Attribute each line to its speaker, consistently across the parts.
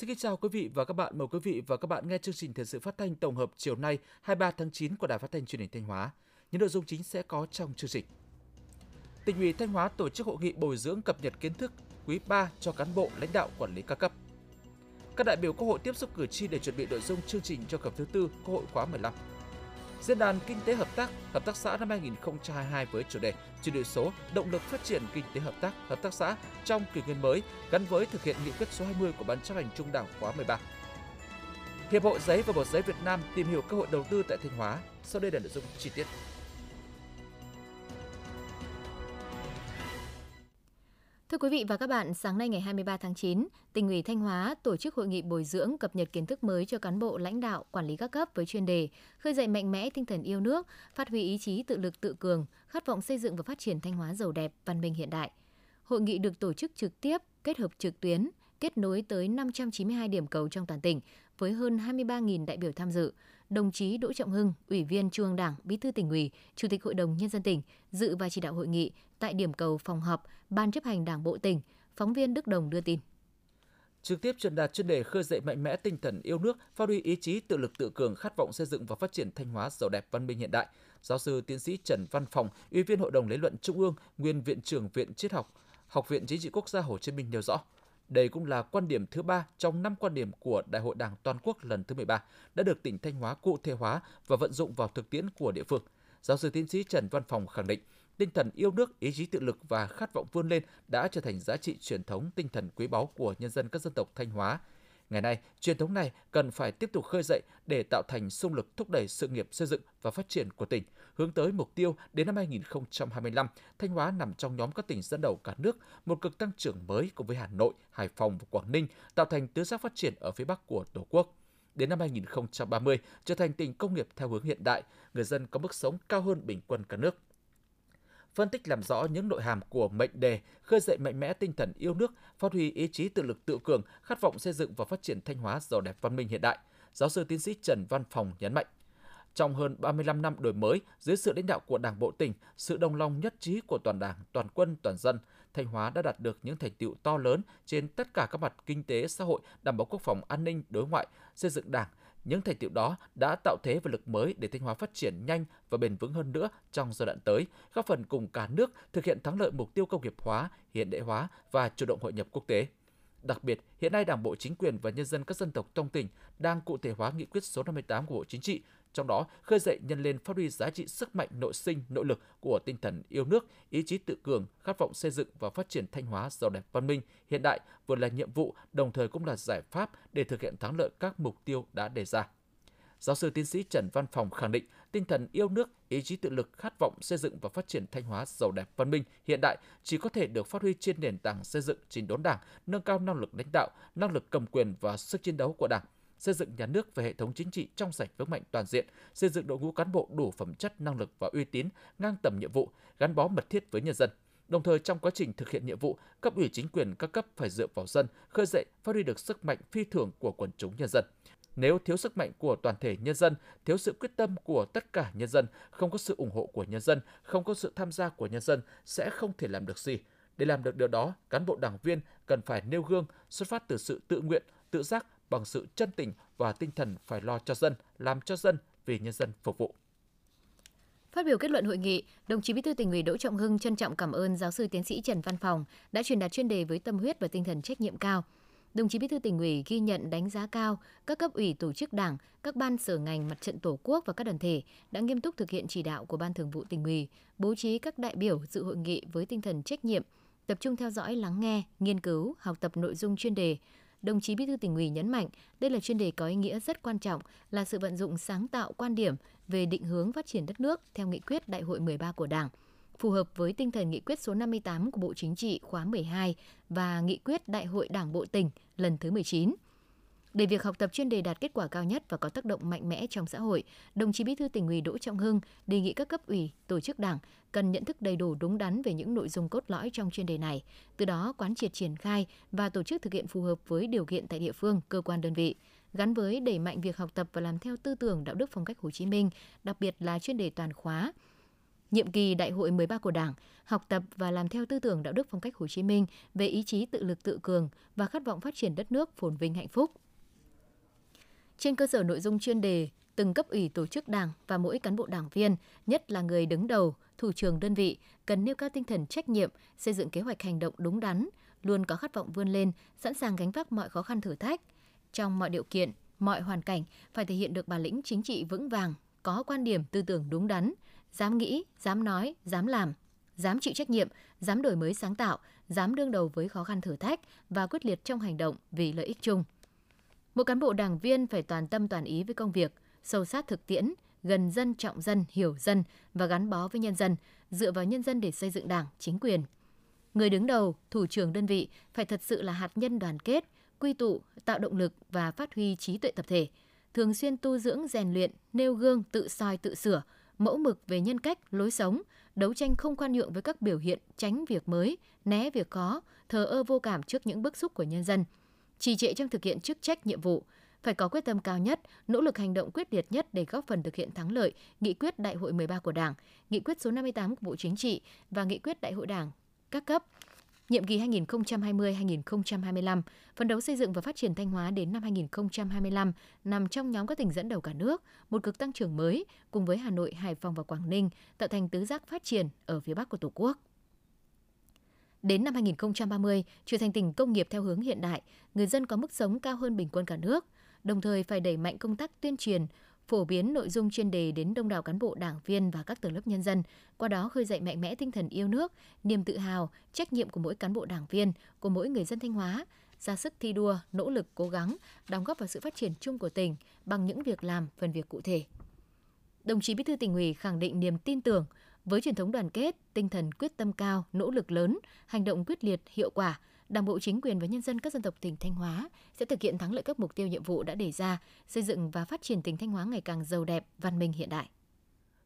Speaker 1: Xin kính chào quý vị và các bạn. Mời quý vị và các bạn nghe chương trình thời sự phát thanh tổng hợp chiều nay 23 tháng 9 của Đài Phát thanh Truyền hình Thanh Hóa. Những nội dung chính sẽ có trong chương trình. Tỉnh ủy Thanh Hóa tổ chức hội nghị bồi dưỡng cập nhật kiến thức quý 3 cho cán bộ lãnh đạo quản lý các cấp. Các đại biểu Quốc hội tiếp xúc cử tri để chuẩn bị nội dung chương trình cho kỳ thứ tư Quốc hội khóa 15. Diễn đàn Kinh tế Hợp tác, Hợp tác xã năm 2022 với chủ đề chuyển đổi số, động lực phát triển kinh tế hợp tác, hợp tác xã trong kỷ nguyên mới gắn với thực hiện nghị quyết số 20 của Ban chấp hành Trung đảng khóa 13. Hiệp hội Giấy và Bột Giấy Việt Nam tìm hiểu cơ hội đầu tư tại Thanh Hóa. Sau đây là nội dung chi tiết.
Speaker 2: Thưa quý vị và các bạn, sáng nay ngày 23 tháng 9, tỉnh ủy Thanh Hóa tổ chức hội nghị bồi dưỡng cập nhật kiến thức mới cho cán bộ lãnh đạo, quản lý các cấp với chuyên đề khơi dậy mạnh mẽ tinh thần yêu nước, phát huy ý chí tự lực tự cường, khát vọng xây dựng và phát triển Thanh Hóa giàu đẹp, văn minh hiện đại. Hội nghị được tổ chức trực tiếp, kết hợp trực tuyến, kết nối tới 592 điểm cầu trong toàn tỉnh với hơn 23.000 đại biểu tham dự. Đồng chí Đỗ Trọng Hưng, Ủy viên Trung ương Đảng, Bí thư tỉnh ủy, Chủ tịch Hội đồng nhân dân tỉnh dự và chỉ đạo hội nghị tại điểm cầu phòng họp Ban chấp hành Đảng bộ tỉnh. Phóng viên Đức Đồng đưa tin.
Speaker 1: Trực tiếp truyền đạt chuyên đề khơi dậy mạnh mẽ tinh thần yêu nước, phát huy ý chí tự lực tự cường, khát vọng xây dựng và phát triển Thanh Hóa giàu đẹp văn minh hiện đại. Giáo sư tiến sĩ Trần Văn Phòng, Ủy viên Hội đồng lý luận Trung ương, nguyên Viện trưởng Viện Triết học, Học viện Chính trị Quốc gia Hồ Chí Minh nêu rõ, đây cũng là quan điểm thứ ba trong năm quan điểm của Đại hội Đảng toàn quốc lần thứ 13 đã được tỉnh Thanh Hóa cụ thể hóa và vận dụng vào thực tiễn của địa phương. Giáo sư tiến sĩ Trần Văn Phòng khẳng định, tinh thần yêu nước, ý chí tự lực và khát vọng vươn lên đã trở thành giá trị truyền thống tinh thần quý báu của nhân dân các dân tộc Thanh Hóa. Ngày nay, truyền thống này cần phải tiếp tục khơi dậy để tạo thành xung lực thúc đẩy sự nghiệp xây dựng và phát triển của tỉnh, hướng tới mục tiêu đến năm 2025, Thanh Hóa nằm trong nhóm các tỉnh dẫn đầu cả nước, một cực tăng trưởng mới cùng với Hà Nội, Hải Phòng và Quảng Ninh, tạo thành tứ giác phát triển ở phía Bắc của Tổ quốc. Đến năm 2030 trở thành tỉnh công nghiệp theo hướng hiện đại, người dân có mức sống cao hơn bình quân cả nước phân tích làm rõ những nội hàm của mệnh đề, khơi dậy mạnh mẽ tinh thần yêu nước, phát huy ý chí tự lực tự cường, khát vọng xây dựng và phát triển Thanh Hóa giàu đẹp văn minh hiện đại. Giáo sư tiến sĩ Trần Văn Phòng nhấn mạnh, trong hơn 35 năm đổi mới, dưới sự lãnh đạo của Đảng bộ tỉnh, sự đồng lòng nhất trí của toàn Đảng, toàn quân, toàn dân, Thanh Hóa đã đạt được những thành tựu to lớn trên tất cả các mặt kinh tế, xã hội, đảm bảo quốc phòng an ninh, đối ngoại, xây dựng Đảng, những thành tựu đó đã tạo thế và lực mới để Thanh Hóa phát triển nhanh và bền vững hơn nữa trong giai đoạn tới, góp phần cùng cả nước thực hiện thắng lợi mục tiêu công nghiệp hóa, hiện đại hóa và chủ động hội nhập quốc tế. Đặc biệt, hiện nay Đảng bộ, chính quyền và nhân dân các dân tộc trong tỉnh đang cụ thể hóa nghị quyết số 58 của Bộ Chính trị trong đó khơi dậy nhân lên phát huy giá trị sức mạnh nội sinh, nội lực của tinh thần yêu nước, ý chí tự cường, khát vọng xây dựng và phát triển Thanh Hóa giàu đẹp văn minh, hiện đại vừa là nhiệm vụ, đồng thời cũng là giải pháp để thực hiện thắng lợi các mục tiêu đã đề ra. Giáo sư tiến sĩ Trần Văn Phòng khẳng định tinh thần yêu nước, ý chí tự lực, khát vọng xây dựng và phát triển Thanh Hóa giàu đẹp văn minh hiện đại chỉ có thể được phát huy trên nền tảng xây dựng chỉnh đốn Đảng, nâng cao năng lực lãnh đạo, năng lực cầm quyền và sức chiến đấu của Đảng, xây dựng nhà nước về hệ thống chính trị trong sạch vững mạnh toàn diện, xây dựng đội ngũ cán bộ đủ phẩm chất, năng lực và uy tín, ngang tầm nhiệm vụ, gắn bó mật thiết với nhân dân. Đồng thời trong quá trình thực hiện nhiệm vụ, cấp ủy chính quyền các cấp phải dựa vào dân, khơi dậy, phát huy được sức mạnh phi thường của quần chúng nhân dân. Nếu thiếu sức mạnh của toàn thể nhân dân, thiếu sự quyết tâm của tất cả nhân dân, không có sự ủng hộ của nhân dân, không có sự tham gia của nhân dân sẽ không thể làm được gì. Để làm được điều đó, cán bộ đảng viên cần phải nêu gương, xuất phát từ sự tự nguyện, tự giác bằng sự chân tình và tinh thần phải lo cho dân, làm cho dân, vì nhân dân phục vụ.
Speaker 2: Phát biểu kết luận hội nghị, đồng chí Bí thư tỉnh ủy Đỗ Trọng Hưng trân trọng cảm ơn giáo sư tiến sĩ Trần Văn Phòng đã truyền đạt chuyên đề với tâm huyết và tinh thần trách nhiệm cao. Đồng chí Bí thư tỉnh ủy ghi nhận đánh giá cao các cấp ủy tổ chức đảng, các ban sở ngành mặt trận tổ quốc và các đoàn thể đã nghiêm túc thực hiện chỉ đạo của Ban Thường vụ tỉnh ủy, bố trí các đại biểu dự hội nghị với tinh thần trách nhiệm, tập trung theo dõi, lắng nghe, nghiên cứu, học tập nội dung chuyên đề, đồng chí Bí thư tỉnh ủy nhấn mạnh đây là chuyên đề có ý nghĩa rất quan trọng là sự vận dụng sáng tạo quan điểm về định hướng phát triển đất nước theo nghị quyết Đại hội 13 của Đảng, phù hợp với tinh thần nghị quyết số 58 của Bộ Chính trị khóa 12 và nghị quyết Đại hội Đảng bộ tỉnh lần thứ 19. Để việc học tập chuyên đề đạt kết quả cao nhất và có tác động mạnh mẽ trong xã hội, đồng chí Bí thư tỉnh ủy Đỗ Trọng Hưng đề nghị các cấp ủy, tổ chức đảng cần nhận thức đầy đủ đúng đắn về những nội dung cốt lõi trong chuyên đề này, từ đó quán triệt triển khai và tổ chức thực hiện phù hợp với điều kiện tại địa phương, cơ quan đơn vị gắn với đẩy mạnh việc học tập và làm theo tư tưởng đạo đức phong cách Hồ Chí Minh, đặc biệt là chuyên đề toàn khóa, nhiệm kỳ Đại hội 13 của Đảng, học tập và làm theo tư tưởng đạo đức phong cách Hồ Chí Minh về ý chí tự lực tự cường và khát vọng phát triển đất nước phồn vinh hạnh phúc. Trên cơ sở nội dung chuyên đề, từng cấp ủy tổ chức đảng và mỗi cán bộ đảng viên, nhất là người đứng đầu, thủ trưởng đơn vị, cần nêu cao tinh thần trách nhiệm, xây dựng kế hoạch hành động đúng đắn, luôn có khát vọng vươn lên, sẵn sàng gánh vác mọi khó khăn thử thách. Trong mọi điều kiện, mọi hoàn cảnh phải thể hiện được bản lĩnh chính trị vững vàng, có quan điểm tư tưởng đúng đắn, dám nghĩ, dám nói, dám làm, dám chịu trách nhiệm, dám đổi mới sáng tạo, dám đương đầu với khó khăn thử thách và quyết liệt trong hành động vì lợi ích chung. Mỗi cán bộ đảng viên phải toàn tâm toàn ý với công việc, sâu sát thực tiễn, gần dân trọng dân, hiểu dân và gắn bó với nhân dân, dựa vào nhân dân để xây dựng đảng, chính quyền. Người đứng đầu, thủ trưởng đơn vị phải thật sự là hạt nhân đoàn kết, quy tụ, tạo động lực và phát huy trí tuệ tập thể, thường xuyên tu dưỡng rèn luyện, nêu gương, tự soi tự sửa, mẫu mực về nhân cách, lối sống, đấu tranh không khoan nhượng với các biểu hiện tránh việc mới, né việc khó, thờ ơ vô cảm trước những bức xúc của nhân dân, trì trệ trong thực hiện chức trách nhiệm vụ, phải có quyết tâm cao nhất, nỗ lực hành động quyết liệt nhất để góp phần thực hiện thắng lợi nghị quyết Đại hội 13 của Đảng, nghị quyết số 58 của Bộ Chính trị và nghị quyết Đại hội Đảng các cấp nhiệm kỳ 2020-2025, phấn đấu xây dựng và phát triển Thanh Hóa đến năm 2025 nằm trong nhóm các tỉnh dẫn đầu cả nước, một cực tăng trưởng mới cùng với Hà Nội, Hải Phòng và Quảng Ninh tạo thành tứ giác phát triển ở phía Bắc của Tổ quốc. Đến năm 2030, trở thành tỉnh công nghiệp theo hướng hiện đại, người dân có mức sống cao hơn bình quân cả nước, đồng thời phải đẩy mạnh công tác tuyên truyền, phổ biến nội dung chuyên đề đến đông đảo cán bộ đảng viên và các tầng lớp nhân dân, qua đó khơi dậy mạnh mẽ tinh thần yêu nước, niềm tự hào, trách nhiệm của mỗi cán bộ đảng viên, của mỗi người dân Thanh Hóa, ra sức thi đua, nỗ lực cố gắng, đóng góp vào sự phát triển chung của tỉnh bằng những việc làm, phần việc cụ thể. Đồng chí Bí thư tỉnh ủy khẳng định niềm tin tưởng với truyền thống đoàn kết, tinh thần quyết tâm cao, nỗ lực lớn, hành động quyết liệt, hiệu quả, Đảng bộ chính quyền và nhân dân các dân tộc tỉnh Thanh Hóa sẽ thực hiện thắng lợi các mục tiêu nhiệm vụ đã đề ra, xây dựng và phát triển tỉnh Thanh Hóa ngày càng giàu đẹp, văn minh hiện đại.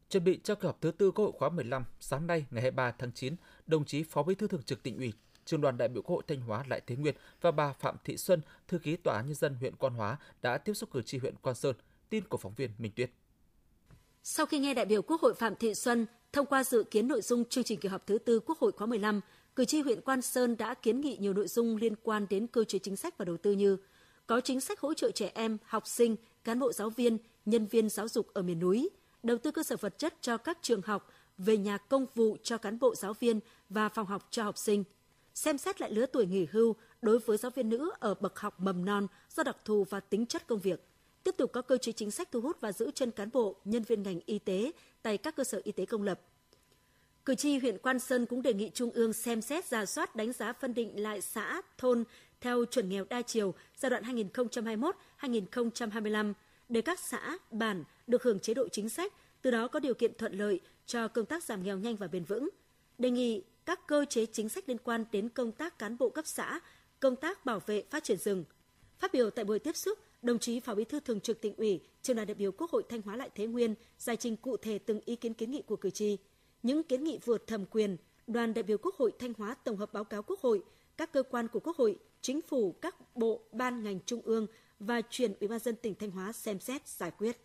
Speaker 1: Chuẩn bị cho kỳ họp thứ tư Quốc hội khóa 15, sáng nay ngày 23 tháng 9, đồng chí Phó Bí thư Thường trực Tỉnh ủy, Trường đoàn đại biểu Quốc hội Thanh Hóa Lại Thế Nguyên và bà Phạm Thị Xuân, thư ký Tòa án nhân dân huyện Quan Hóa đã tiếp xúc cử tri huyện Quan Sơn. Tin của phóng viên Minh Tuyết.
Speaker 3: Sau khi nghe đại biểu Quốc hội Phạm Thị Xuân thông qua dự kiến nội dung chương trình kỳ họp thứ tư Quốc hội khóa 15, cử tri huyện Quan Sơn đã kiến nghị nhiều nội dung liên quan đến cơ chế chính sách và đầu tư như có chính sách hỗ trợ trẻ em, học sinh, cán bộ giáo viên, nhân viên giáo dục ở miền núi, đầu tư cơ sở vật chất cho các trường học, về nhà công vụ cho cán bộ giáo viên và phòng học cho học sinh, xem xét lại lứa tuổi nghỉ hưu đối với giáo viên nữ ở bậc học mầm non do đặc thù và tính chất công việc, tiếp tục có cơ chế chính sách thu hút và giữ chân cán bộ, nhân viên ngành y tế tại các cơ sở y tế công lập – Cử tri huyện Quan Sơn cũng đề nghị Trung ương xem xét ra soát đánh giá phân định lại xã, thôn theo chuẩn nghèo đa chiều giai đoạn 2021-2025 để các xã, bản được hưởng chế độ chính sách, từ đó có điều kiện thuận lợi cho công tác giảm nghèo nhanh và bền vững. Đề nghị các cơ chế chính sách liên quan đến công tác cán bộ cấp xã, công tác bảo vệ phát triển rừng. Phát biểu tại buổi tiếp xúc, đồng chí Phó Bí thư Thường trực Tỉnh ủy, Trường đoàn đại biểu Quốc hội Thanh Hóa Lại Thế Nguyên giải trình cụ thể từng ý kiến kiến nghị của cử tri những kiến nghị vượt thẩm quyền, đoàn đại biểu Quốc hội Thanh Hóa tổng hợp báo cáo Quốc hội, các cơ quan của Quốc hội, chính phủ, các bộ, ban ngành trung ương và chuyển Ủy ban dân tỉnh Thanh Hóa xem xét giải quyết.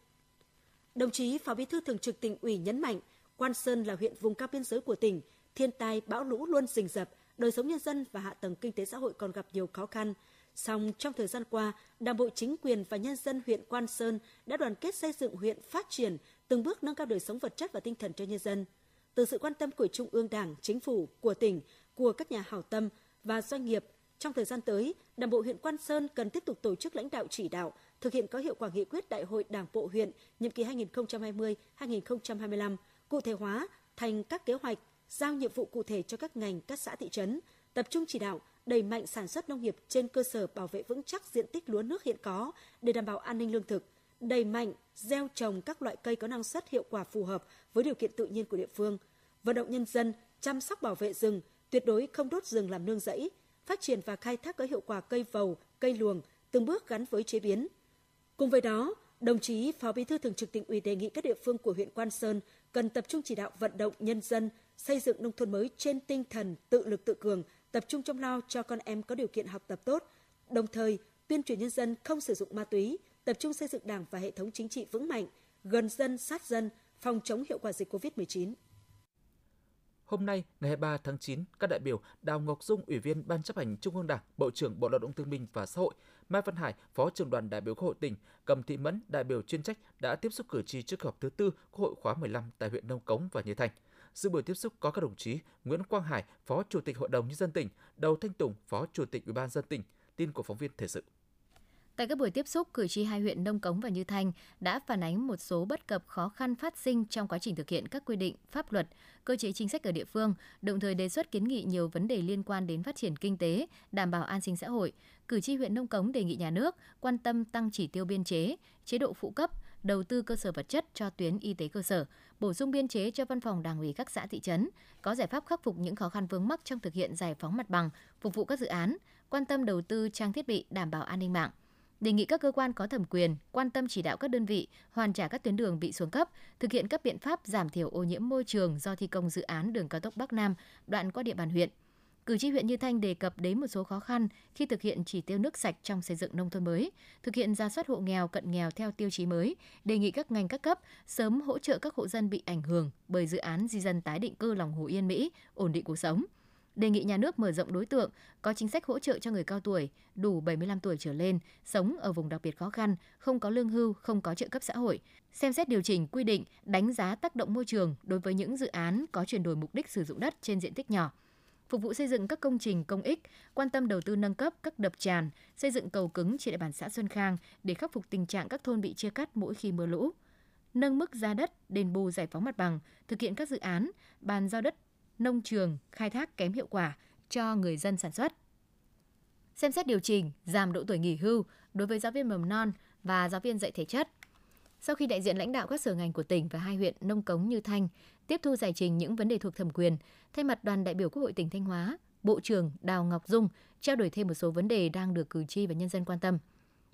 Speaker 3: Đồng chí Phó Bí thư Thường trực tỉnh ủy nhấn mạnh, Quan Sơn là huyện vùng cao biên giới của tỉnh, thiên tai bão lũ luôn rình rập, đời sống nhân dân và hạ tầng kinh tế xã hội còn gặp nhiều khó khăn. Song trong thời gian qua, Đảng bộ chính quyền và nhân dân huyện Quan Sơn đã đoàn kết xây dựng huyện phát triển, từng bước nâng cao đời sống vật chất và tinh thần cho nhân dân – từ sự quan tâm của Trung ương Đảng, Chính phủ, của tỉnh, của các nhà hảo tâm và doanh nghiệp, trong thời gian tới, Đảng bộ huyện Quan Sơn cần tiếp tục tổ chức lãnh đạo chỉ đạo, thực hiện có hiệu quả nghị quyết Đại hội Đảng bộ huyện nhiệm kỳ 2020-2025, cụ thể hóa thành các kế hoạch, giao nhiệm vụ cụ thể cho các ngành, các xã thị trấn, tập trung chỉ đạo đẩy mạnh sản xuất nông nghiệp trên cơ sở bảo vệ vững chắc diện tích lúa nước hiện có để đảm bảo an ninh lương thực, đẩy mạnh gieo trồng các loại cây có năng suất hiệu quả phù hợp với điều kiện tự nhiên của địa phương, vận động nhân dân chăm sóc bảo vệ rừng, tuyệt đối không đốt rừng làm nương rẫy, phát triển và khai thác có hiệu quả cây vầu, cây luồng, từng bước gắn với chế biến. Cùng với đó, đồng chí Phó Bí thư Thường trực Tỉnh ủy đề nghị các địa phương của huyện Quan Sơn cần tập trung chỉ đạo vận động nhân dân xây dựng nông thôn mới trên tinh thần tự lực tự cường, tập trung chăm lo cho con em có điều kiện học tập tốt, đồng thời tuyên truyền nhân dân không sử dụng ma túy, tập trung xây dựng Đảng và hệ thống chính trị vững mạnh, gần dân, sát dân, phòng chống hiệu quả dịch COVID-19.
Speaker 1: Hôm nay, ngày 23 tháng 9, các đại biểu Đào Ngọc Dung, Ủy viên Ban chấp hành Trung ương Đảng, Bộ trưởng Bộ Lao động Thương binh và Xã hội, Mai Văn Hải, Phó trưởng đoàn đại biểu Quốc hội tỉnh, Cầm Thị Mẫn, đại biểu chuyên trách đã tiếp xúc cử tri trước kỳ họp thứ tư Quốc hội khóa 15 tại huyện Nông Cống và Như Thành. Dự buổi tiếp xúc có các đồng chí Nguyễn Quang Hải, Phó Chủ tịch Hội đồng nhân dân tỉnh, Đầu Thanh Tùng, Phó Chủ tịch Ủy ban dân tỉnh. Tin của phóng viên Thể sự.
Speaker 2: Tại các buổi tiếp xúc, cử tri hai huyện Nông Cống và Như Thanh đã phản ánh một số bất cập khó khăn phát sinh trong quá trình thực hiện các quy định, pháp luật, cơ chế chính sách ở địa phương, đồng thời đề xuất kiến nghị nhiều vấn đề liên quan đến phát triển kinh tế, đảm bảo an sinh xã hội. Cử tri huyện Nông Cống đề nghị nhà nước quan tâm tăng chỉ tiêu biên chế, chế độ phụ cấp, đầu tư cơ sở vật chất cho tuyến y tế cơ sở, bổ sung biên chế cho văn phòng đảng ủy các xã thị trấn, có giải pháp khắc phục những khó khăn vướng mắc trong thực hiện giải phóng mặt bằng, phục vụ các dự án, quan tâm đầu tư trang thiết bị đảm bảo an ninh mạng đề nghị các cơ quan có thẩm quyền quan tâm chỉ đạo các đơn vị hoàn trả các tuyến đường bị xuống cấp, thực hiện các biện pháp giảm thiểu ô nhiễm môi trường do thi công dự án đường cao tốc Bắc Nam đoạn qua địa bàn huyện. Cử tri huyện Như Thanh đề cập đến một số khó khăn khi thực hiện chỉ tiêu nước sạch trong xây dựng nông thôn mới, thực hiện ra soát hộ nghèo cận nghèo theo tiêu chí mới, đề nghị các ngành các cấp sớm hỗ trợ các hộ dân bị ảnh hưởng bởi dự án di dân tái định cư lòng hồ Yên Mỹ, ổn định cuộc sống – đề nghị nhà nước mở rộng đối tượng, có chính sách hỗ trợ cho người cao tuổi, đủ 75 tuổi trở lên, sống ở vùng đặc biệt khó khăn, không có lương hưu, không có trợ cấp xã hội, xem xét điều chỉnh quy định đánh giá tác động môi trường đối với những dự án có chuyển đổi mục đích sử dụng đất trên diện tích nhỏ phục vụ xây dựng các công trình công ích, quan tâm đầu tư nâng cấp các đập tràn, xây dựng cầu cứng trên địa bàn xã Xuân Khang để khắc phục tình trạng các thôn bị chia cắt mỗi khi mưa lũ. Nâng mức giá đất, đền bù giải phóng mặt bằng, thực hiện các dự án, bàn giao đất nông trường khai thác kém hiệu quả cho người dân sản xuất. Xem xét điều chỉnh giảm độ tuổi nghỉ hưu đối với giáo viên mầm non và giáo viên dạy thể chất. Sau khi đại diện lãnh đạo các sở ngành của tỉnh và hai huyện Nông Cống Như Thanh tiếp thu giải trình những vấn đề thuộc thẩm quyền, thay mặt đoàn đại biểu Quốc hội tỉnh Thanh Hóa, Bộ trưởng Đào Ngọc Dung trao đổi thêm một số vấn đề đang được cử tri và nhân dân quan tâm.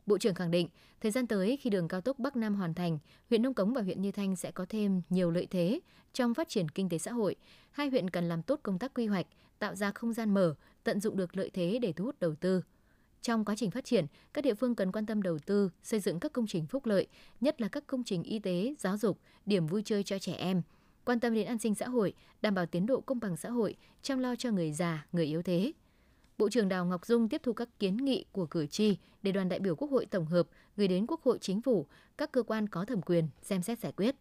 Speaker 2: Bộ trưởng khẳng định, thời gian tới khi đường cao tốc Bắc Nam hoàn thành, huyện Nông Cống và huyện Như Thanh sẽ có thêm nhiều lợi thế trong phát triển kinh tế xã hội. Hai huyện cần làm tốt công tác quy hoạch, tạo ra không gian mở, tận dụng được lợi thế để thu hút đầu tư. Trong quá trình phát triển, các địa phương cần quan tâm đầu tư, xây dựng các công trình phúc lợi, nhất là các công trình y tế, giáo dục, điểm vui chơi cho trẻ em, quan tâm đến an sinh xã hội, đảm bảo tiến độ công bằng xã hội, chăm lo cho người già, người yếu thế. Bộ trưởng Đào Ngọc Dung tiếp thu các kiến nghị của cử tri để đoàn đại biểu Quốc hội tổng hợp gửi đến Quốc hội Chính phủ, các cơ quan có thẩm quyền xem xét giải quyết.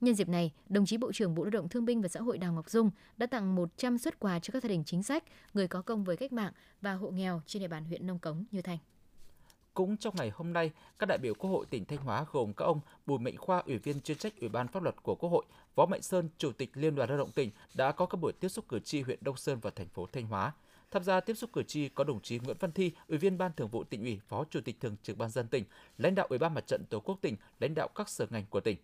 Speaker 2: Nhân dịp này, đồng chí Bộ trưởng Bộ Lao động Thương binh và Xã hội Đào Ngọc Dung đã tặng 100 xuất quà cho các gia đình chính sách, người có công với cách mạng và hộ nghèo trên địa bàn huyện Nông Cống, Như Thành.
Speaker 1: Cũng trong ngày hôm nay, các đại biểu Quốc hội tỉnh Thanh Hóa gồm các ông Bùi mạnh Khoa, Ủy viên chuyên trách Ủy ban pháp luật của Quốc hội, Võ Mạnh Sơn, Chủ tịch Liên đoàn Lao động tỉnh đã có các buổi tiếp xúc cử tri huyện Đông Sơn và thành phố Thanh Hóa. Tham gia tiếp xúc cử tri có đồng chí Nguyễn Văn Thi, Ủy viên Ban Thường vụ tỉnh ủy, Phó Chủ tịch Thường trực Ban dân tỉnh, lãnh đạo Ủy ban Mặt trận Tổ quốc tỉnh, lãnh đạo các sở ngành của tỉnh.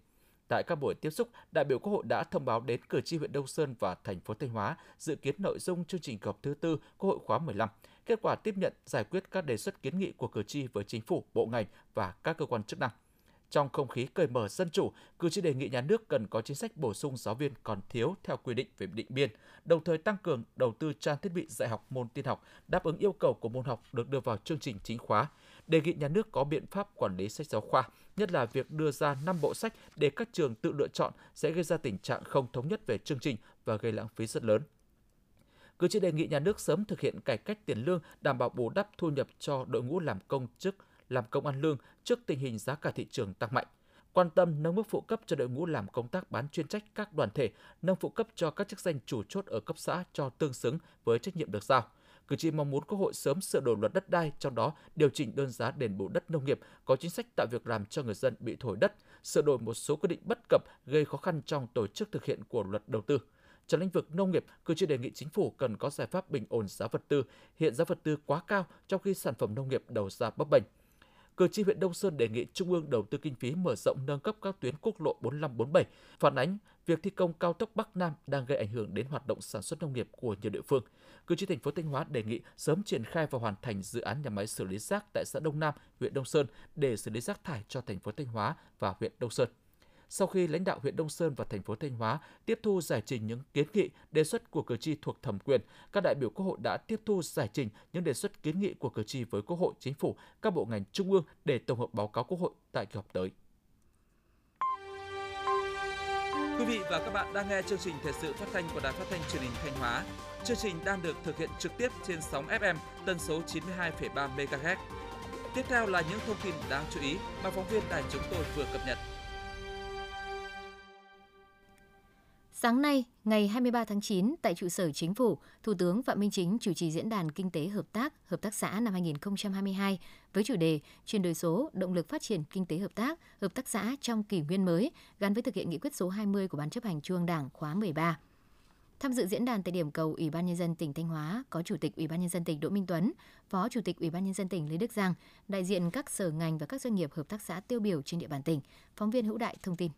Speaker 1: Tại các buổi tiếp xúc, đại biểu Quốc hội đã thông báo đến cử tri huyện Đông Sơn và thành phố Thanh Hóa dự kiến nội dung chương trình kỳ họp thứ tư Quốc hội khóa 15, kết quả tiếp nhận giải quyết các đề xuất kiến nghị của cử tri với chính phủ, bộ ngành và các cơ quan chức năng. Trong không khí cởi mở dân chủ, cử tri đề nghị nhà nước cần có chính sách bổ sung giáo viên còn thiếu theo quy định về định biên, đồng thời tăng cường đầu tư trang thiết bị dạy học môn tin học đáp ứng yêu cầu của môn học được đưa vào chương trình chính khóa. Đề nghị nhà nước có biện pháp quản lý sách giáo khoa, nhất là việc đưa ra 5 bộ sách để các trường tự lựa chọn sẽ gây ra tình trạng không thống nhất về chương trình và gây lãng phí rất lớn. Cử tri đề nghị nhà nước sớm thực hiện cải cách tiền lương, đảm bảo bù đắp thu nhập cho đội ngũ làm công chức làm công ăn lương trước tình hình giá cả thị trường tăng mạnh quan tâm nâng mức phụ cấp cho đội ngũ làm công tác bán chuyên trách các đoàn thể, nâng phụ cấp cho các chức danh chủ chốt ở cấp xã cho tương xứng với trách nhiệm được giao. Cử tri mong muốn Quốc hội sớm sửa đổi luật đất đai, trong đó điều chỉnh đơn giá đền bù đất nông nghiệp, có chính sách tạo việc làm cho người dân bị thổi đất, sửa đổi một số quy định bất cập gây khó khăn trong tổ chức thực hiện của luật đầu tư. Trong lĩnh vực nông nghiệp, cử tri đề nghị chính phủ cần có giải pháp bình ổn giá vật tư. Hiện giá vật tư quá cao trong khi sản phẩm nông nghiệp đầu ra bấp bênh cử tri huyện Đông Sơn đề nghị Trung ương đầu tư kinh phí mở rộng nâng cấp các tuyến quốc lộ 4547, phản ánh việc thi công cao tốc Bắc Nam đang gây ảnh hưởng đến hoạt động sản xuất nông nghiệp của nhiều địa phương. Cử tri thành phố Thanh Hóa đề nghị sớm triển khai và hoàn thành dự án nhà máy xử lý rác tại xã Đông Nam, huyện Đông Sơn để xử lý rác thải cho thành phố Thanh Hóa và huyện Đông Sơn sau khi lãnh đạo huyện Đông Sơn và thành phố Thanh Hóa tiếp thu giải trình những kiến nghị, đề xuất của cử tri thuộc thẩm quyền, các đại biểu Quốc hội đã tiếp thu giải trình những đề xuất kiến nghị của cử tri với Quốc hội, Chính phủ, các bộ ngành trung ương để tổng hợp báo cáo Quốc hội tại kỳ họp tới.
Speaker 4: Quý
Speaker 1: vị và các bạn đang nghe chương trình thời sự phát thanh của Đài Phát thanh Truyền hình Thanh Hóa. Chương trình đang được thực hiện trực tiếp trên sóng FM tần số 92,3 MHz. Tiếp theo là những thông tin đáng chú ý mà phóng viên đài chúng tôi vừa cập nhật.
Speaker 2: Sáng nay, ngày 23 tháng 9, tại trụ sở Chính phủ, Thủ tướng Phạm Minh Chính chủ trì diễn đàn Kinh tế Hợp tác, Hợp tác xã năm 2022 với chủ đề Chuyển đổi số, động lực phát triển kinh tế hợp tác, hợp tác xã trong kỷ nguyên mới, gắn với thực hiện nghị quyết số 20 của Ban chấp hành Trung ương Đảng khóa 13. Tham dự diễn đàn tại điểm cầu Ủy ban nhân dân tỉnh Thanh Hóa có Chủ tịch Ủy ban nhân dân tỉnh Đỗ Minh Tuấn, Phó Chủ tịch Ủy ban nhân dân tỉnh Lê Đức Giang, đại diện các sở ngành và các doanh nghiệp hợp tác xã tiêu biểu trên địa bàn tỉnh. Phóng viên Hữu Đại thông tin.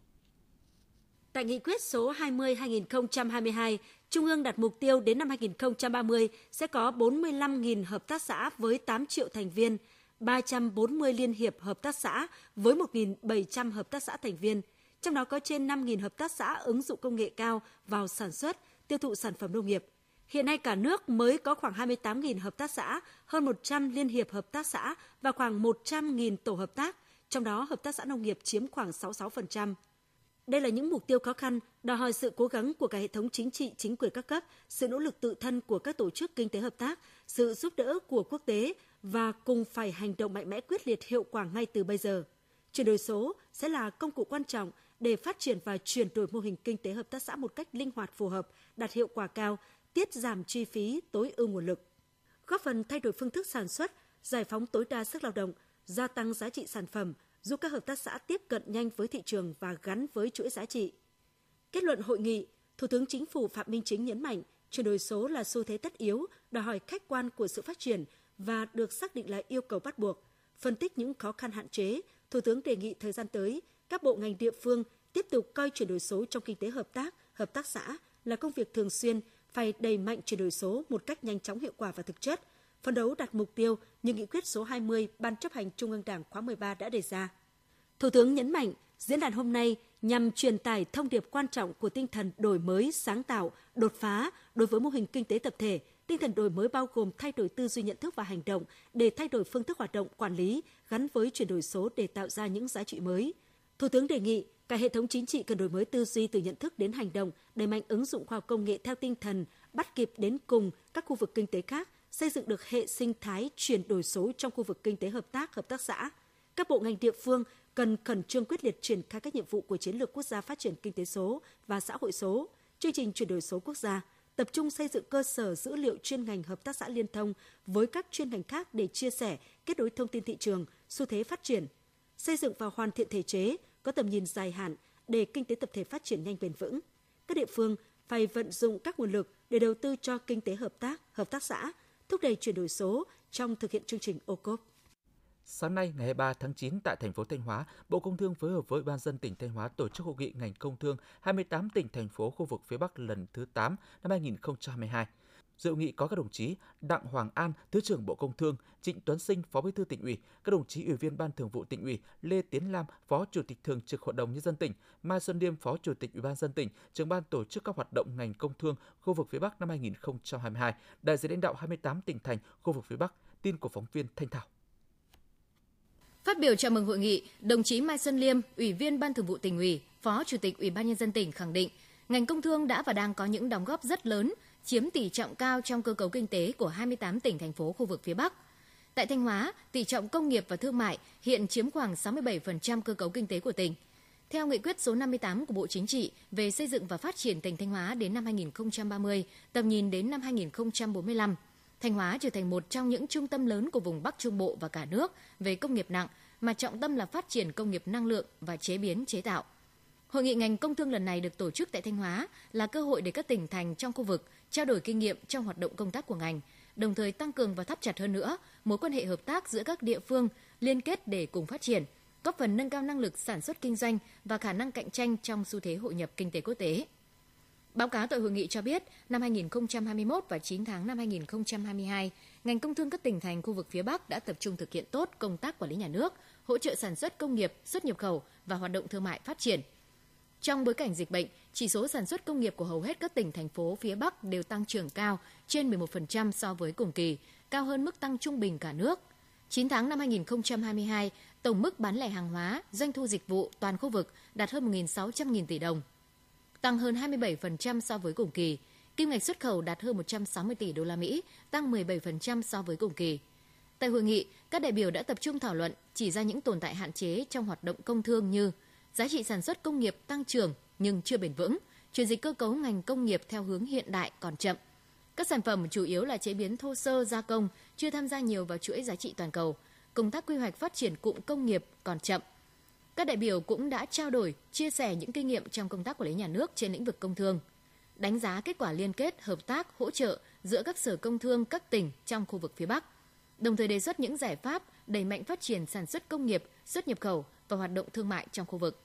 Speaker 3: Tại nghị quyết số 20-2022, Trung ương đặt mục tiêu đến năm 2030 sẽ có 45.000 hợp tác xã với 8 triệu thành viên, 340 liên hiệp hợp tác xã với 1.700 hợp tác xã thành viên, trong đó có trên 5.000 hợp tác xã ứng dụng công nghệ cao vào sản xuất, tiêu thụ sản phẩm nông nghiệp. Hiện nay cả nước mới có khoảng 28.000 hợp tác xã, hơn 100 liên hiệp hợp tác xã và khoảng 100.000 tổ hợp tác, trong đó hợp tác xã nông nghiệp chiếm khoảng 66%. Đây là những mục tiêu khó khăn, đòi hỏi sự cố gắng của cả hệ thống chính trị, chính quyền các cấp, sự nỗ lực tự thân của các tổ chức kinh tế hợp tác, sự giúp đỡ của quốc tế và cùng phải hành động mạnh mẽ quyết liệt hiệu quả ngay từ bây giờ. Chuyển đổi số sẽ là công cụ quan trọng để phát triển và chuyển đổi mô hình kinh tế hợp tác xã một cách linh hoạt phù hợp, đạt hiệu quả cao, tiết giảm chi phí, tối ưu nguồn lực. Góp phần thay đổi phương thức sản xuất, giải phóng tối đa sức lao động, gia tăng giá trị sản phẩm, giúp các hợp tác xã tiếp cận nhanh với thị trường và gắn với chuỗi giá trị. Kết luận hội nghị, Thủ tướng Chính phủ Phạm Minh Chính nhấn mạnh chuyển đổi số là xu thế tất yếu, đòi hỏi khách quan của sự phát triển và được xác định là yêu cầu bắt buộc. Phân tích những khó khăn hạn chế, Thủ tướng đề nghị thời gian tới, các bộ ngành địa phương tiếp tục coi chuyển đổi số trong kinh tế hợp tác, hợp tác xã là công việc thường xuyên, phải đẩy mạnh chuyển đổi số một cách nhanh chóng hiệu quả và thực chất, phấn đấu đạt mục tiêu như nghị quyết số 20 Ban chấp hành Trung ương Đảng khóa 13 đã đề ra. Thủ tướng nhấn mạnh, diễn đàn hôm nay nhằm truyền tải thông điệp quan trọng của tinh thần đổi mới, sáng tạo, đột phá đối với mô hình kinh tế tập thể. Tinh thần đổi mới bao gồm thay đổi tư duy nhận thức và hành động để thay đổi phương thức hoạt động quản lý gắn với chuyển đổi số để tạo ra những giá trị mới. Thủ tướng đề nghị cả hệ thống chính trị cần đổi mới tư duy từ nhận thức đến hành động, đẩy mạnh ứng dụng khoa học công nghệ theo tinh thần bắt kịp đến cùng các khu vực kinh tế khác, xây dựng được hệ sinh thái chuyển đổi số trong khu vực kinh tế hợp tác, hợp tác xã. Các bộ ngành địa phương cần khẩn trương quyết liệt triển khai các nhiệm vụ của chiến lược quốc gia phát triển kinh tế số và xã hội số, chương trình chuyển đổi số quốc gia, tập trung xây dựng cơ sở dữ liệu chuyên ngành hợp tác xã liên thông với các chuyên ngành khác để chia sẻ, kết nối thông tin thị trường, xu thế phát triển, xây dựng và hoàn thiện thể chế có tầm nhìn dài hạn để kinh tế tập thể phát triển nhanh bền vững. Các địa phương phải vận dụng các nguồn lực để đầu tư cho kinh tế hợp tác, hợp tác xã, thúc đẩy chuyển đổi số trong thực hiện chương trình ô cốp.
Speaker 1: Sáng nay ngày 23 tháng 9 tại thành phố Thanh Hóa, Bộ Công Thương phối hợp với Ban dân tỉnh Thanh Hóa tổ chức hội nghị ngành công thương 28 tỉnh thành phố khu vực phía Bắc lần thứ 8 năm 2022. Dự nghị có các đồng chí Đặng Hoàng An, Thứ trưởng Bộ Công Thương, Trịnh Tuấn Sinh, Phó Bí thư tỉnh ủy, các đồng chí Ủy viên Ban Thường vụ tỉnh ủy, Lê Tiến Lam, Phó Chủ tịch Thường trực Hội đồng nhân dân tỉnh, Mai Xuân Điêm, Phó Chủ tịch Ủy ban dân tỉnh, trưởng ban tổ chức các hoạt động ngành công thương khu vực phía Bắc năm 2022, đại diện lãnh đạo 28 tỉnh thành khu vực phía Bắc, tin của phóng viên Thanh Thảo.
Speaker 2: Phát biểu chào mừng hội nghị, đồng chí Mai Xuân Liêm, Ủy viên Ban Thường vụ tỉnh ủy, Phó Chủ tịch Ủy ban nhân dân tỉnh khẳng định, ngành công thương đã và đang có những đóng góp rất lớn, chiếm tỷ trọng cao trong cơ cấu kinh tế của 28 tỉnh thành phố khu vực phía Bắc. Tại Thanh Hóa, tỷ trọng công nghiệp và thương mại hiện chiếm khoảng 67% cơ cấu kinh tế của tỉnh. Theo nghị quyết số 58 của Bộ Chính trị về xây dựng và phát triển tỉnh Thanh Hóa đến năm 2030, tầm nhìn đến năm 2045, Thanh Hóa trở thành một trong những trung tâm lớn của vùng Bắc Trung Bộ và cả nước về công nghiệp nặng, mà trọng tâm là phát triển công nghiệp năng lượng và chế biến chế tạo. Hội nghị ngành công thương lần này được tổ chức tại Thanh Hóa là cơ hội để các tỉnh thành trong khu vực trao đổi kinh nghiệm trong hoạt động công tác của ngành, đồng thời tăng cường và thắt chặt hơn nữa mối quan hệ hợp tác giữa các địa phương liên kết để cùng phát triển, góp phần nâng cao năng lực sản xuất kinh doanh và khả năng cạnh tranh trong xu thế hội nhập kinh tế quốc tế. Báo cáo tại hội nghị cho biết, năm 2021 và 9 tháng năm 2022, ngành công thương các tỉnh thành khu vực phía Bắc đã tập trung thực hiện tốt công tác quản lý nhà nước, hỗ trợ sản xuất công nghiệp, xuất nhập khẩu và hoạt động thương mại phát triển. Trong bối cảnh dịch bệnh, chỉ số sản xuất công nghiệp của hầu hết các tỉnh thành phố phía Bắc đều tăng trưởng cao, trên 11% so với cùng kỳ, cao hơn mức tăng trung bình cả nước. 9 tháng năm 2022, tổng mức bán lẻ hàng hóa, doanh thu dịch vụ toàn khu vực đạt hơn 1.600.000 tỷ đồng. tăng hơn 27% so với cùng kỳ. Kim ngạch xuất khẩu đạt hơn 160 tỷ đô la Mỹ, tăng 17% so với cùng kỳ. Tại hội nghị, các đại biểu đã tập trung thảo luận chỉ ra những tồn tại hạn chế trong hoạt động công thương như giá trị sản xuất công nghiệp tăng trưởng nhưng chưa bền vững, chuyển dịch cơ cấu ngành công nghiệp theo hướng hiện đại còn chậm. Các sản phẩm chủ yếu là chế biến thô sơ gia công, chưa tham gia nhiều vào chuỗi giá trị toàn cầu. Công tác quy hoạch phát triển cụm công nghiệp còn chậm. Các đại biểu cũng đã trao đổi, chia sẻ những kinh nghiệm trong công tác quản lý nhà nước trên lĩnh vực công thương, đánh giá kết quả liên kết, hợp tác, hỗ trợ giữa các sở công thương các tỉnh trong khu vực phía Bắc, đồng thời đề xuất những giải pháp đẩy mạnh phát triển sản xuất công nghiệp, xuất nhập khẩu và hoạt động thương mại trong khu vực.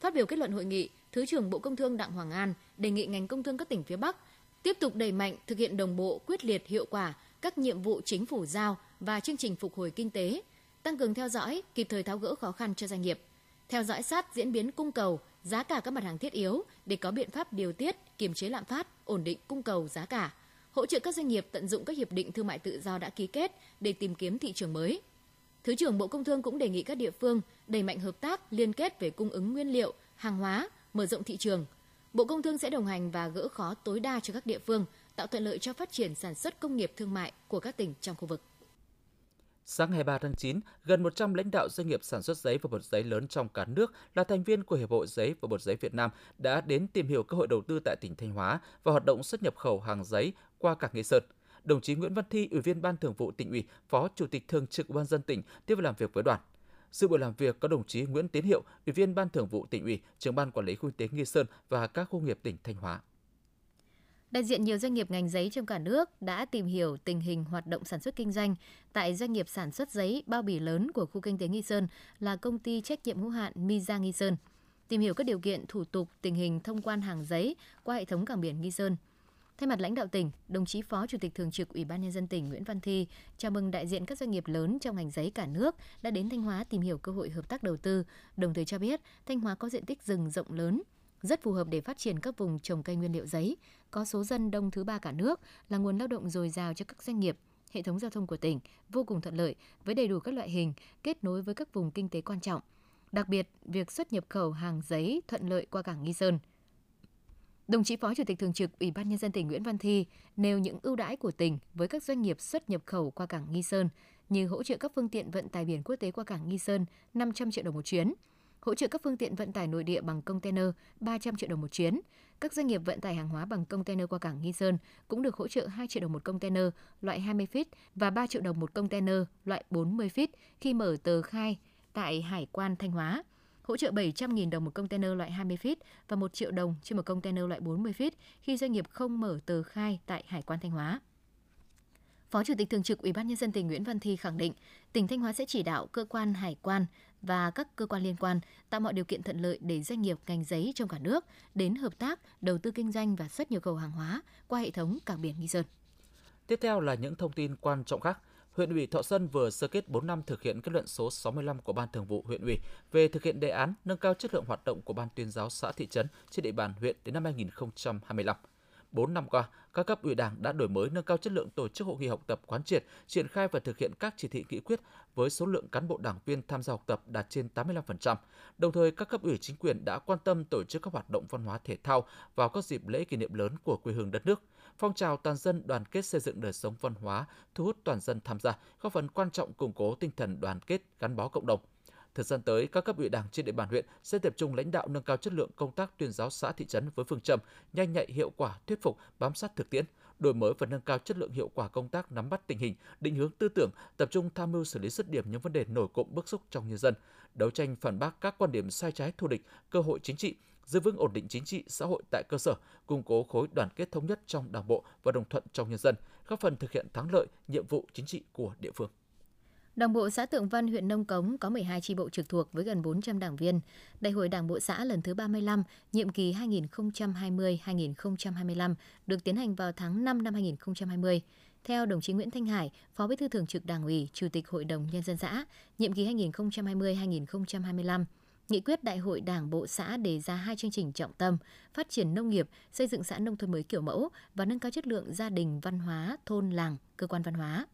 Speaker 2: Phát biểu kết luận hội nghị, Thứ trưởng Bộ Công Thương Đặng Hoàng An đề nghị ngành công thương các tỉnh phía Bắc tiếp tục đẩy mạnh thực hiện đồng bộ, quyết liệt, hiệu quả các nhiệm vụ chính phủ giao và chương trình phục hồi kinh tế, tăng cường theo dõi, kịp thời tháo gỡ khó khăn cho doanh nghiệp, theo dõi sát diễn biến cung cầu, giá cả các mặt hàng thiết yếu để có biện pháp điều tiết, kiềm chế lạm phát, ổn định cung cầu giá cả, hỗ trợ các doanh nghiệp tận dụng các hiệp định thương mại tự do đã ký kết để tìm kiếm thị trường mới. Thứ trưởng Bộ Công Thương cũng đề nghị các địa phương đẩy mạnh hợp tác liên kết về cung ứng nguyên liệu, hàng hóa, mở rộng thị trường. Bộ Công Thương sẽ đồng hành và gỡ khó tối đa cho các địa phương, tạo thuận lợi cho phát triển sản xuất công nghiệp thương mại của các tỉnh trong khu vực.
Speaker 1: Sáng ngày 3 tháng 9, gần 100 lãnh đạo doanh nghiệp sản xuất giấy và bột giấy lớn trong cả nước là thành viên của Hiệp hội Giấy và Bột giấy Việt Nam đã đến tìm hiểu cơ hội đầu tư tại tỉnh Thanh Hóa và hoạt động xuất nhập khẩu hàng giấy qua cảng Nghi Sơn. Đồng chí Nguyễn Văn Thi, Ủy viên Ban Thường vụ tỉnh ủy, Phó Chủ tịch Thường trực Ban dân tỉnh tiếp và làm việc với đoàn. Sự buổi làm việc có đồng chí Nguyễn Tiến Hiệu, Ủy viên Ban Thường vụ tỉnh ủy, Trưởng ban Quản lý khu kinh tế Nghi Sơn và các khu nghiệp tỉnh Thanh Hóa.
Speaker 2: Đại diện nhiều doanh nghiệp ngành giấy trong cả nước đã tìm hiểu tình hình hoạt động sản xuất kinh doanh tại doanh nghiệp sản xuất giấy bao bì lớn của khu kinh tế Nghi Sơn là công ty trách nhiệm hữu hạn Miza Nghi Sơn. Tìm hiểu các điều kiện, thủ tục, tình hình thông quan hàng giấy qua hệ thống cảng biển Nghi Sơn. Thay mặt lãnh đạo tỉnh, đồng chí Phó Chủ tịch Thường trực Ủy ban nhân dân tỉnh Nguyễn Văn Thi chào mừng đại diện các doanh nghiệp lớn trong ngành giấy cả nước đã đến Thanh Hóa tìm hiểu cơ hội hợp tác đầu tư, đồng thời cho biết Thanh Hóa có diện tích rừng rộng lớn, rất phù hợp để phát triển các vùng trồng cây nguyên liệu giấy, có số dân đông thứ ba cả nước, là nguồn lao động dồi dào cho các doanh nghiệp. Hệ thống giao thông của tỉnh vô cùng thuận lợi với đầy đủ các loại hình, kết nối với các vùng kinh tế quan trọng. Đặc biệt, việc xuất nhập khẩu hàng giấy thuận lợi qua cảng Nghi Sơn. Đồng chí Phó Chủ tịch Thường trực Ủy ban Nhân dân tỉnh Nguyễn Văn Thi nêu những ưu đãi của tỉnh với các doanh nghiệp xuất nhập khẩu qua cảng Nghi Sơn như hỗ trợ các phương tiện vận tải biển quốc tế qua cảng Nghi Sơn 500 triệu đồng một chuyến, hỗ trợ các phương tiện vận tải nội địa bằng container 300 triệu đồng một chuyến. Các doanh nghiệp vận tải hàng hóa bằng container qua cảng Nghi Sơn cũng được hỗ trợ 2 triệu đồng một container loại 20 feet và 3 triệu đồng một container loại 40 feet khi mở tờ khai tại Hải quan Thanh Hóa hỗ trợ 700.000 đồng một container loại 20 feet và 1 triệu đồng trên một container loại 40 feet khi doanh nghiệp không mở tờ khai tại Hải quan Thanh Hóa. Phó Chủ tịch Thường trực Ủy ban nhân dân tỉnh Nguyễn Văn Thi khẳng định, tỉnh Thanh Hóa sẽ chỉ đạo cơ quan hải quan và các cơ quan liên quan tạo mọi điều kiện thuận lợi để doanh nghiệp ngành giấy trong cả nước đến hợp tác, đầu tư kinh doanh và xuất nhập khẩu hàng hóa qua hệ thống cảng biển Nghi Sơn.
Speaker 1: Tiếp theo là những thông tin quan trọng khác. Huyện ủy Thọ Xuân vừa sơ kết 4 năm thực hiện kết luận số 65 của Ban Thường vụ huyện ủy về thực hiện đề án nâng cao chất lượng hoạt động của Ban tuyên giáo xã thị trấn trên địa bàn huyện đến năm 2025. 4 năm qua, các cấp ủy Đảng đã đổi mới nâng cao chất lượng tổ chức hội nghị học tập quán triệt, triển khai và thực hiện các chỉ thị nghị quyết với số lượng cán bộ đảng viên tham gia học tập đạt trên 85%. Đồng thời, các cấp ủy chính quyền đã quan tâm tổ chức các hoạt động văn hóa thể thao vào các dịp lễ kỷ niệm lớn của quê hương đất nước. Phong trào toàn dân đoàn kết xây dựng đời sống văn hóa, thu hút toàn dân tham gia, góp phần quan trọng củng cố tinh thần đoàn kết gắn bó cộng đồng. Thời gian tới, các cấp ủy Đảng trên địa bàn huyện sẽ tập trung lãnh đạo nâng cao chất lượng công tác tuyên giáo xã thị trấn với phương châm nhanh nhạy, hiệu quả, thuyết phục, bám sát thực tiễn, đổi mới và nâng cao chất lượng hiệu quả công tác nắm bắt tình hình, định hướng tư tưởng, tập trung tham mưu xử lý dứt điểm những vấn đề nổi cộm bức xúc trong nhân dân, đấu tranh phản bác các quan điểm sai trái thù địch, cơ hội chính trị, giữ vững ổn định chính trị xã hội tại cơ sở, củng cố khối đoàn kết thống nhất trong Đảng bộ và đồng thuận trong nhân dân, góp phần thực hiện thắng lợi nhiệm vụ chính trị của địa phương.
Speaker 2: Đảng bộ xã Tượng Văn, huyện Nông Cống có 12 chi bộ trực thuộc với gần 400 đảng viên. Đại hội Đảng bộ xã lần thứ 35, nhiệm kỳ 2020-2025 được tiến hành vào tháng 5 năm 2020. Theo đồng chí Nguyễn Thanh Hải, Phó Bí thư Thường trực Đảng ủy, Chủ tịch Hội đồng Nhân dân xã, nhiệm kỳ 2020-2025, Nghị quyết Đại hội Đảng bộ xã đề ra hai chương trình trọng tâm: phát triển nông nghiệp, xây dựng xã nông thôn mới kiểu mẫu và nâng cao chất lượng gia đình văn hóa, thôn làng, cơ quan văn hóa.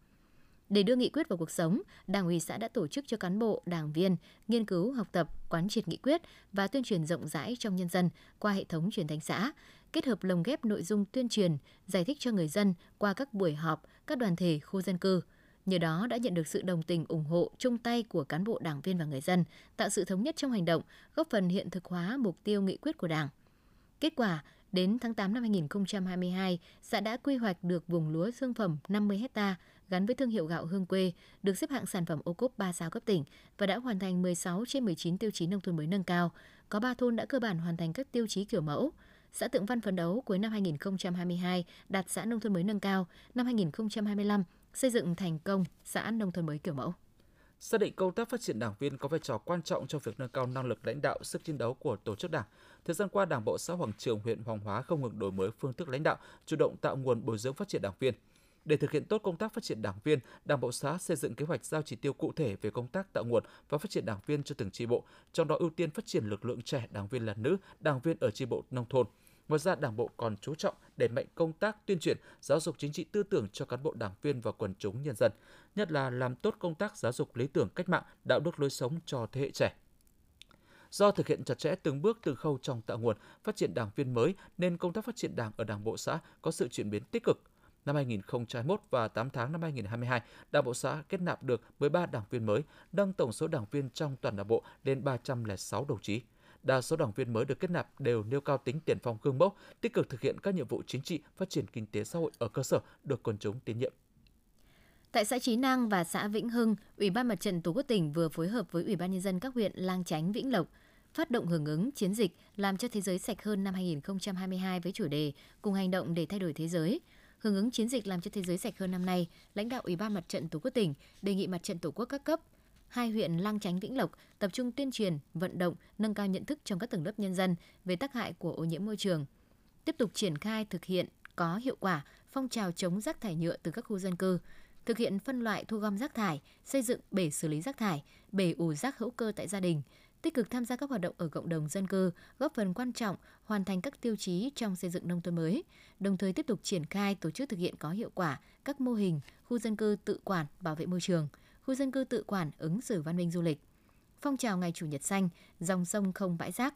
Speaker 2: Để đưa nghị quyết vào cuộc sống, Đảng ủy xã đã tổ chức cho cán bộ, đảng viên nghiên cứu, học tập, quán triệt nghị quyết và tuyên truyền rộng rãi trong nhân dân qua hệ thống truyền thanh xã, kết hợp lồng ghép nội dung tuyên truyền, giải thích cho người dân qua các buổi họp, các đoàn thể, khu dân cư. Nhờ đó đã nhận được sự đồng tình ủng hộ chung tay của cán bộ đảng viên và người dân, tạo sự thống nhất trong hành động, góp phần hiện thực hóa mục tiêu nghị quyết của Đảng. Kết quả, đến tháng 8 năm 2022, xã đã quy hoạch được vùng lúa thương phẩm 50 hecta gắn với thương hiệu gạo hương quê, được xếp hạng sản phẩm ô cốp 3 sao cấp tỉnh và đã hoàn thành 16 trên 19 tiêu chí nông thôn mới nâng cao. Có 3 thôn đã cơ bản hoàn thành các tiêu chí kiểu mẫu. Xã Tượng Văn phấn đấu cuối năm 2022 đạt xã nông thôn mới nâng cao, năm 2025 xây dựng thành công xã nông thôn mới kiểu mẫu.
Speaker 1: Xác định công tác phát triển đảng viên có vai trò quan trọng trong việc nâng cao năng lực lãnh đạo, sức chiến đấu của tổ chức đảng. Thời gian qua, Đảng bộ xã Hoàng Trường, huyện Hoàng Hóa không ngừng đổi mới phương thức lãnh đạo, chủ động tạo nguồn bồi dưỡng phát triển đảng viên. Để thực hiện tốt công tác phát triển đảng viên, Đảng bộ xã xây dựng kế hoạch giao chỉ tiêu cụ thể về công tác tạo nguồn và phát triển đảng viên cho từng tri bộ, trong đó ưu tiên phát triển lực lượng trẻ đảng viên là nữ, đảng viên ở tri bộ nông thôn. Ngoài ra, Đảng bộ còn chú trọng đẩy mạnh công tác tuyên truyền, giáo dục chính trị tư tưởng cho cán bộ đảng viên và quần chúng nhân dân, nhất là làm tốt công tác giáo dục lý tưởng cách mạng, đạo đức lối sống cho thế hệ trẻ. Do thực hiện chặt chẽ từng bước từng khâu trong tạo nguồn, phát triển đảng viên mới nên công tác phát triển đảng ở Đảng bộ xã có sự chuyển biến tích cực. Năm 2021 và 8 tháng năm 2022, Đảng bộ xã kết nạp được 13 đảng viên mới, nâng tổng số đảng viên trong toàn đảng bộ lên 306 đồng chí đa số đảng viên mới được kết nạp đều nêu cao tính tiền phong gương mẫu, tích cực thực hiện các nhiệm vụ chính trị, phát triển kinh tế xã hội ở cơ sở được quần chúng tín nhiệm.
Speaker 2: Tại xã Chí Năng và xã Vĩnh Hưng, Ủy ban Mặt trận Tổ quốc tỉnh vừa phối hợp với Ủy ban nhân dân các huyện Lang Chánh, Vĩnh Lộc phát động hưởng ứng chiến dịch làm cho thế giới sạch hơn năm 2022 với chủ đề cùng hành động để thay đổi thế giới. Hưởng ứng chiến dịch làm cho thế giới sạch hơn năm nay, lãnh đạo Ủy ban Mặt trận Tổ quốc tỉnh đề nghị Mặt trận Tổ quốc các cấp hai huyện Lang Chánh Vĩnh Lộc tập trung tuyên truyền, vận động, nâng cao nhận thức trong các tầng lớp nhân dân về tác hại của ô nhiễm môi trường. Tiếp tục triển khai thực hiện có hiệu quả phong trào chống rác thải nhựa từ các khu dân cư, thực hiện phân loại thu gom rác thải, xây dựng bể xử lý rác thải, bể ủ rác hữu cơ tại gia đình, tích cực tham gia các hoạt động ở cộng đồng dân cư, góp phần quan trọng hoàn thành các tiêu chí trong xây dựng nông thôn mới, đồng thời tiếp tục triển khai tổ chức thực hiện có hiệu quả các mô hình khu dân cư tự quản bảo vệ môi trường – khu dân cư tự quản ứng xử văn minh du lịch, phong trào ngày chủ nhật xanh, dòng sông không bãi rác,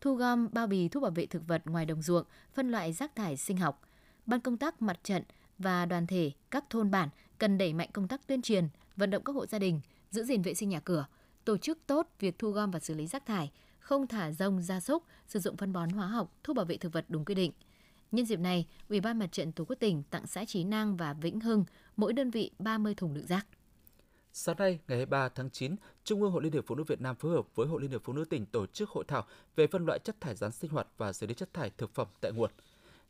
Speaker 2: thu gom bao bì thuốc bảo vệ thực vật ngoài đồng ruộng, phân loại rác thải sinh học. Ban công tác mặt trận và đoàn thể các thôn bản cần đẩy mạnh công tác tuyên truyền, vận động các hộ gia đình giữ gìn vệ sinh nhà cửa, tổ chức tốt việc thu gom và xử lý rác thải, không thả rông gia súc, sử dụng phân bón hóa học, thuốc bảo vệ thực vật đúng quy định. Nhân dịp này, Ủy ban Mặt trận Tổ quốc tỉnh tặng xã Chí Năng và Vĩnh Hưng mỗi đơn vị 30 thùng đựng rác.
Speaker 1: Sáng nay, ngày 23 tháng 9, Trung ương Hội Liên hiệp Phụ nữ Việt Nam phối hợp với Hội Liên hiệp Phụ nữ tỉnh tổ chức hội thảo về phân loại chất thải rắn sinh hoạt và xử lý chất thải thực phẩm tại nguồn.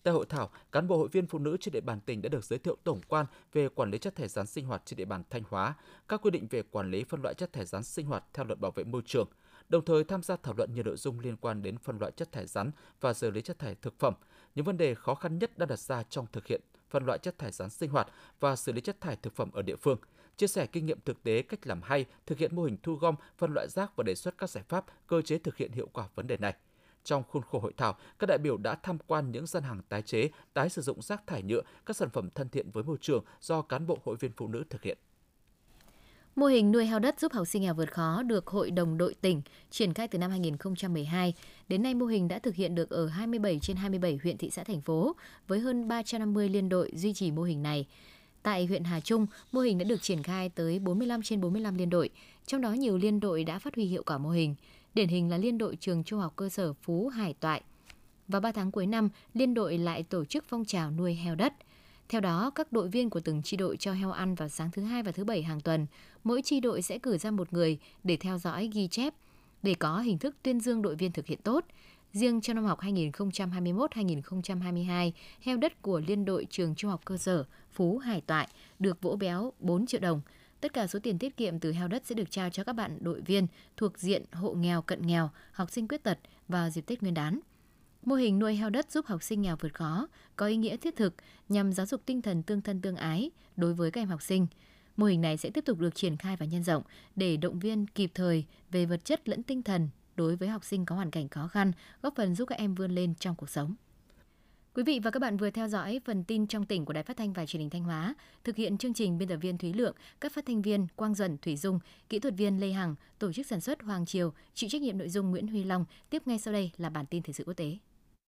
Speaker 1: Tại hội thảo, cán bộ hội viên phụ nữ trên địa bàn tỉnh đã được giới thiệu tổng quan về quản lý chất thải rắn sinh hoạt trên địa bàn Thanh Hóa, các quy định về quản lý phân loại chất thải rắn sinh hoạt theo luật bảo vệ môi trường, đồng thời tham gia thảo luận nhiều nội dung liên quan đến phân loại chất thải rắn và xử lý chất thải thực phẩm, những vấn đề khó khăn nhất đã đặt ra trong thực hiện phân loại chất thải rắn sinh hoạt và xử lý chất thải thực phẩm ở địa phương – chia sẻ kinh nghiệm thực tế cách làm hay, thực hiện mô hình thu gom, phân loại rác và đề xuất các giải pháp, cơ chế thực hiện hiệu quả vấn đề này. Trong khuôn khổ hội thảo, các đại biểu đã tham quan những gian hàng tái chế, tái sử dụng rác thải nhựa, các sản phẩm thân thiện với môi trường do cán bộ hội viên phụ nữ thực hiện.
Speaker 2: Mô hình nuôi heo đất giúp học sinh nghèo vượt khó được Hội đồng đội tỉnh triển khai từ năm 2012. Đến nay mô hình đã thực hiện được ở 27 trên 27 huyện thị xã thành phố với hơn 350 liên đội duy trì mô hình này. Tại huyện Hà Trung, mô hình đã được triển khai tới 45 trên 45 liên đội, trong đó nhiều liên đội đã phát huy hiệu quả mô hình. Điển hình là liên đội trường trung học cơ sở Phú Hải Toại. và 3 tháng cuối năm, liên đội lại tổ chức phong trào nuôi heo đất. Theo đó, các đội viên của từng chi đội cho heo ăn vào sáng thứ hai và thứ bảy hàng tuần. Mỗi chi đội sẽ cử ra một người để theo dõi ghi chép, để có hình thức tuyên dương đội viên thực hiện tốt. Riêng trong năm học 2021-2022, heo đất của liên đội trường trung học cơ sở Phú Hải Toại được vỗ béo 4 triệu đồng. Tất cả số tiền tiết kiệm từ heo đất sẽ được trao cho các bạn đội viên thuộc diện hộ nghèo cận nghèo, học sinh khuyết tật vào dịp Tết Nguyên đán. Mô hình nuôi heo đất giúp học sinh nghèo vượt khó có ý nghĩa thiết thực nhằm giáo dục tinh thần tương thân tương ái đối với các em học sinh. Mô hình này sẽ tiếp tục được triển khai và nhân rộng để động viên kịp thời về vật chất lẫn tinh thần đối với học sinh có hoàn cảnh khó khăn, góp phần giúp các em vươn lên trong cuộc sống. Quý vị và các bạn vừa theo dõi phần tin trong tỉnh của Đài Phát thanh và Truyền hình Thanh Hóa. Thực hiện chương trình biên tập viên Thúy Lượng, các phát thanh viên Quang Duẩn, Thủy Dung, kỹ thuật viên Lê Hằng, tổ chức sản xuất Hoàng Triều, chịu trách nhiệm nội dung Nguyễn Huy Long. Tiếp ngay sau đây là bản tin thời sự quốc tế.